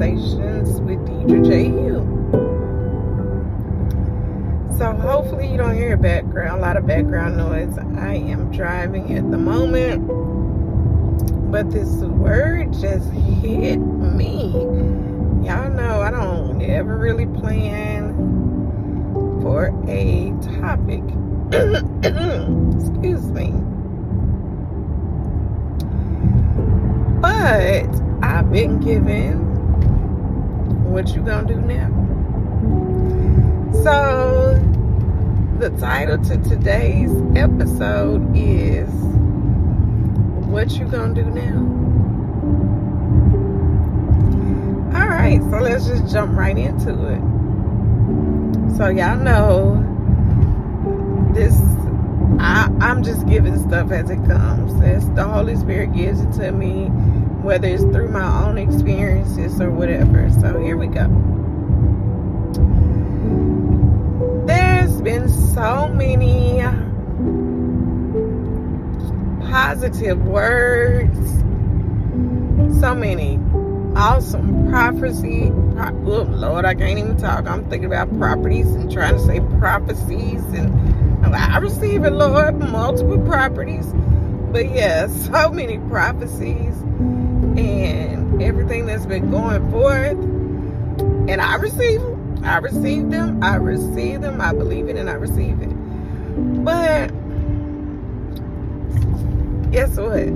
Conversations with Dedra Jai Hill. So hopefully you don't hear a background, a lot of background noise. I am driving at the moment, but this word just hit me. Y'all know I don't ever really plan for a topic. Excuse me. But I've been given what you gonna do now. So the title to today's episode is What You Gonna Do Now? Alright, so let's just jump right into it. So y'all know this I, I'm just giving stuff as it comes. As the Holy Spirit gives it to me, whether it's through my own experiences or whatever. So here we go. There's been so many positive words, so many awesome prophecy. Oh, Lord, I can't even talk. I'm thinking about properties and trying to say prophecies and oh, I receive it, Lord, multiple properties. But yeah, so many prophecies and everything that's been going forth. And I receive them. I receive them. I receive them. I believe it and I receive it. But guess what?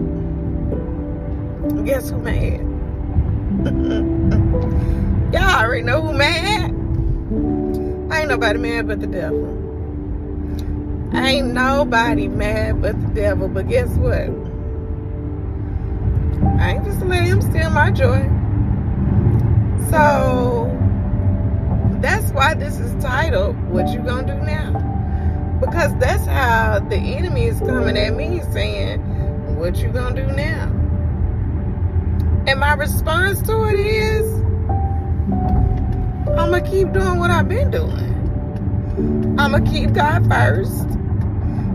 Guess who mad? Y'all already know who mad. Ain't nobody mad but the devil. Ain't nobody mad but the devil. But guess what? I ain't just let him steal my joy. So that's why this is titled What You Gonna Do Now? Because that's how the enemy is coming at me saying, What you gonna do now? And my response to it is, I'm gonna keep doing what I've been doing. I'm gonna keep God first.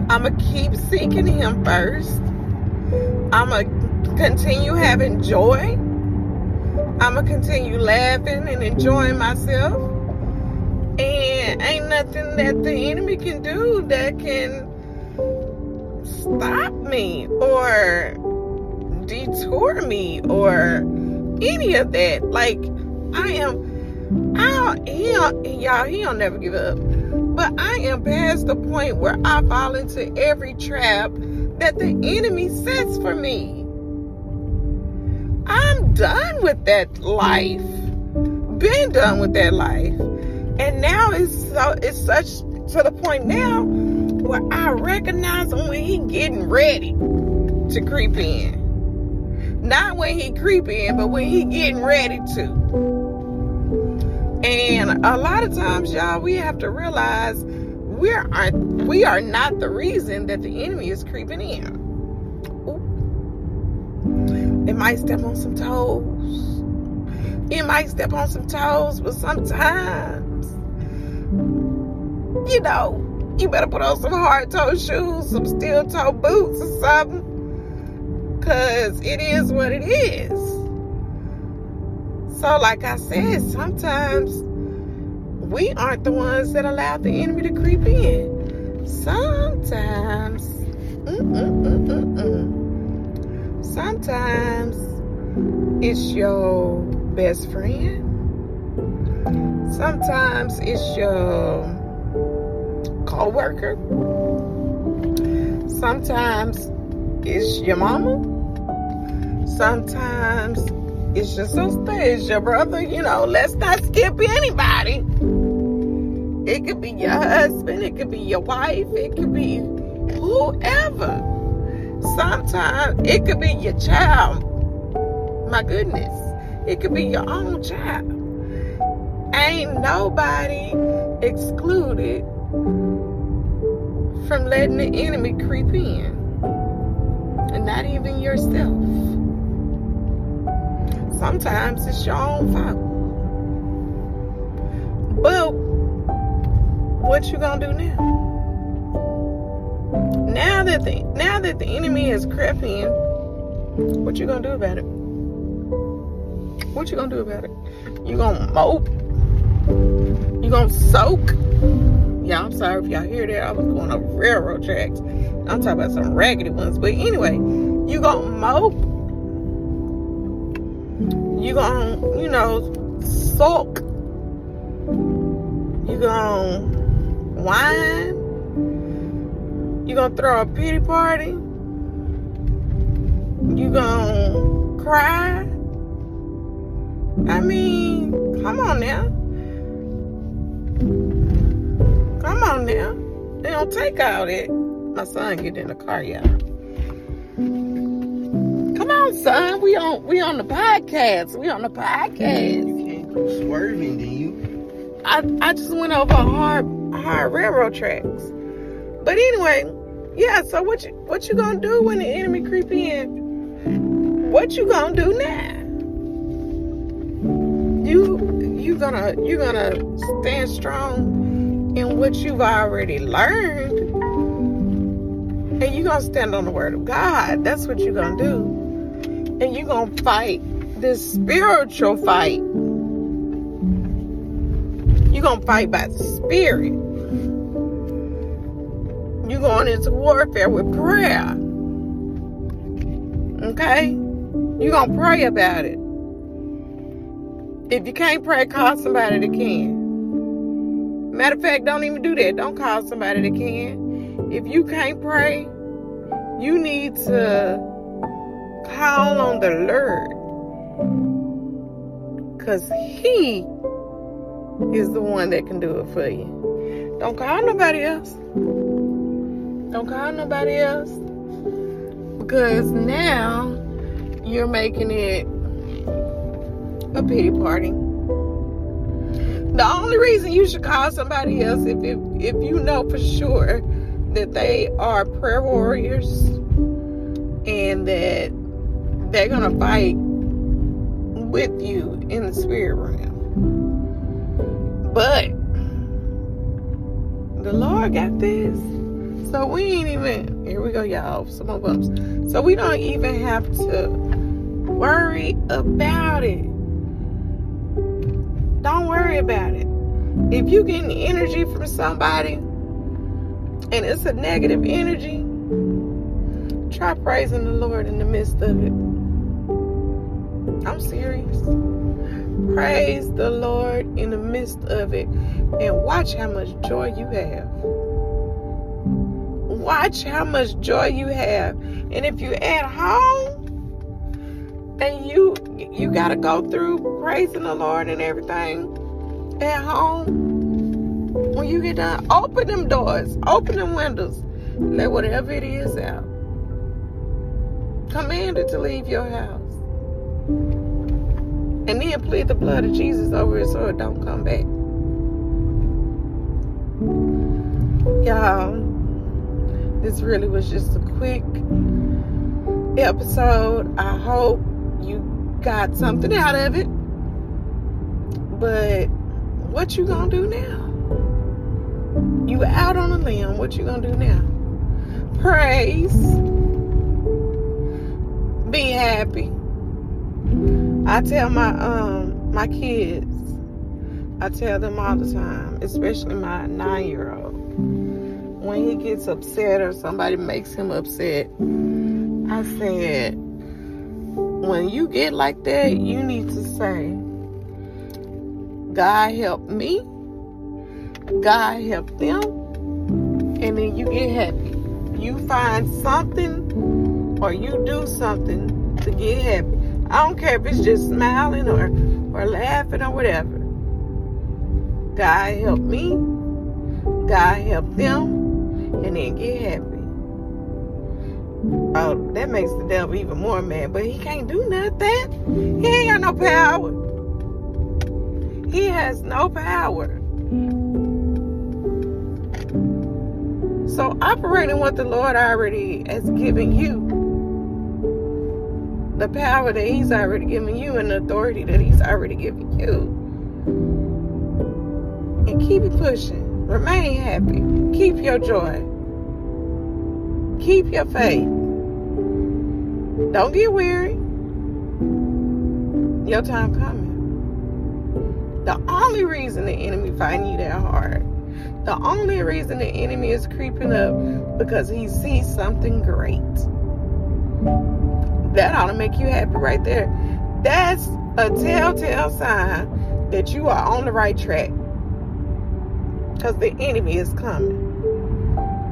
I'm to keep seeking Him first. I'm to continue having joy. I'm going to continue laughing and enjoying myself. And ain't nothing that the enemy can do that can stop me or detour me or any of that. Like, I am, I don't, he don't, y'all, he don't never give up. But I am past the point where I fall into every trap that the enemy sets for me. Done with that life. Been done with that life. And now it's so it's such to the point now where I recognize when he getting ready to creep in. Not when he creep in, but when he getting ready to. And a lot of times, y'all, we have to realize we are we are not the reason that the enemy is creeping in. Ooh. It might step on some toes. It might step on some toes, but sometimes, you know, you better put on some hard toe shoes, some steel toe boots or something. Cause it is what it is. So, like I said, sometimes we aren't the ones that allow the enemy to creep in. Sometimes, mm-mm-mm-mm-mm. Sometimes it's your best friend. Sometimes it's your co-worker. Sometimes it's your mama. Sometimes it's your sister, it's your brother, you know, let's not skip anybody. It could be your husband, it could be your wife, it could be whoever. Sometimes it could be your child. My goodness, it could be your own child. Ain't nobody excluded from letting the enemy creep in, and not even yourself. Sometimes it's your own fault. But what you gonna do now? Now that the now that the enemy has crept in, what you gonna do about it? What you gonna do about it? You gonna mope. You gonna soak. Yeah, I'm sorry if y'all hear that. I was going over railroad tracks. I'm talking about some raggedy ones. But anyway, you gonna mope. You gonna, you know, sulk. You gonna whine. You gonna throw a pity party. You gonna cry. I mean, come on now. Come on now. They don't take all that. My son get in the car, y'all. Come on, son. We on we on the podcast. We on the podcast. You can't go swerving, then you. I, I just went over hard hard railroad tracks. But anyway, yeah, so what you what you gonna do when the enemy creep in? What you gonna do now? You you gonna you gonna stand strong in what you've already learned. And you gonna stand on the word of God. That's what you gonna do. And you gonna fight this spiritual fight. you gonna fight by the spirit. You going into warfare with prayer. Okay? you gonna pray about it. If you can't pray, call somebody that can. Matter of fact, don't even do that. Don't call somebody that can. If you can't pray, you need to call on the Lord. Because He is the one that can do it for you. Don't call nobody else. Don't call nobody else. Because now you're making it a pity party. The only reason you should call somebody else if if, if you know for sure that they are prayer warriors and that they're gonna fight with you in the spirit realm. But the Lord got this. So we ain't even here we go, y'all. Some more bumps. So we don't even have to worry about it. Don't worry about it. If you getting energy from somebody and it's a negative energy, try praising the Lord in the midst of it. I'm serious. Praise the Lord in the midst of it and watch how much joy you have. Watch how much joy you have. And if you at home and you you gotta go through praising the Lord and everything at home, when you get done, open them doors, open them windows, let whatever it is out. Command it to leave your house. And then plead the blood of Jesus over it so it don't come back. Y'all, this really was just a quick episode. I hope you got something out of it. But what you gonna do now? You out on a limb. What you gonna do now? Praise. Be happy. I tell my um my kids, I tell them all the time, especially my nine year old, when he gets upset or somebody makes him upset, I said, when you get like that, you need to say, God help me, God help them, and then you get happy. You find something or you do something to get happy. I don't care if it's just smiling or, or laughing or whatever. God help me, God help them, and then get happy. Oh, that makes the devil even more mad, but he can't do nothing. He ain't got no power. He has no power. So operating what the Lord already has given you, the power that He's already given you, and the authority that He's already given you, and keep it pushing. Remain happy. Keep your joy. Keep your faith. Don't get weary. Your time coming. The only reason the enemy fighting you that hard, the only reason the enemy is creeping up because he sees something great. That ought to make you happy right there. That's a telltale sign that you are on the right track. Because the enemy is coming.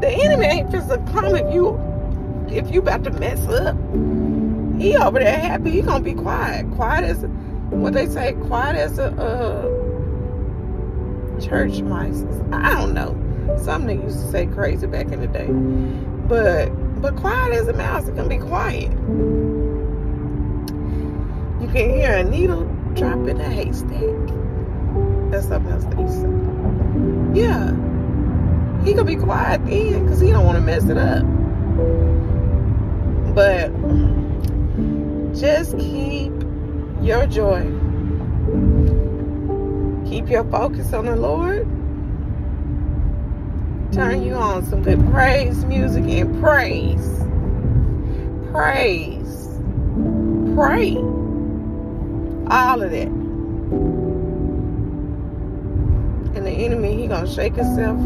The enemy ain't just to come if you if you about to mess up. He over there happy. He gonna be quiet. Quiet as what they say. Quiet as a uh, church mice. I don't know. Something used to say crazy back in the day, but but quiet as a mouse. It can be quiet. You can hear a needle drop in a haystack. That's something else that he said. Yeah. He gonna be quiet then because he don't want to mess it up. But just keep your joy. Keep your focus on the Lord. Turn you on some good praise music and praise. Praise. Pray. All of that. Enemy, he gonna shake himself.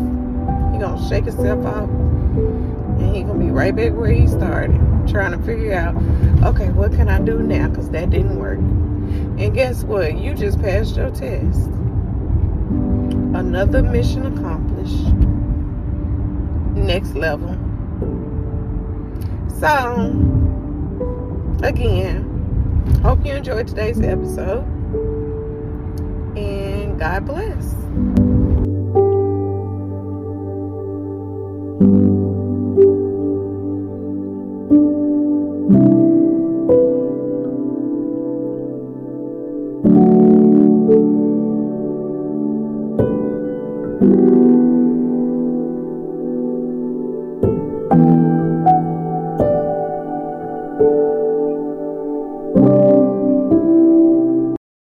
He gonna shake himself off. And he gonna be right back where he started. Trying to figure out, okay, what can I do now? Because that didn't work. And guess what? You just passed your test. Another mission accomplished. Next level. So, again, hope you enjoyed today's episode. And God bless.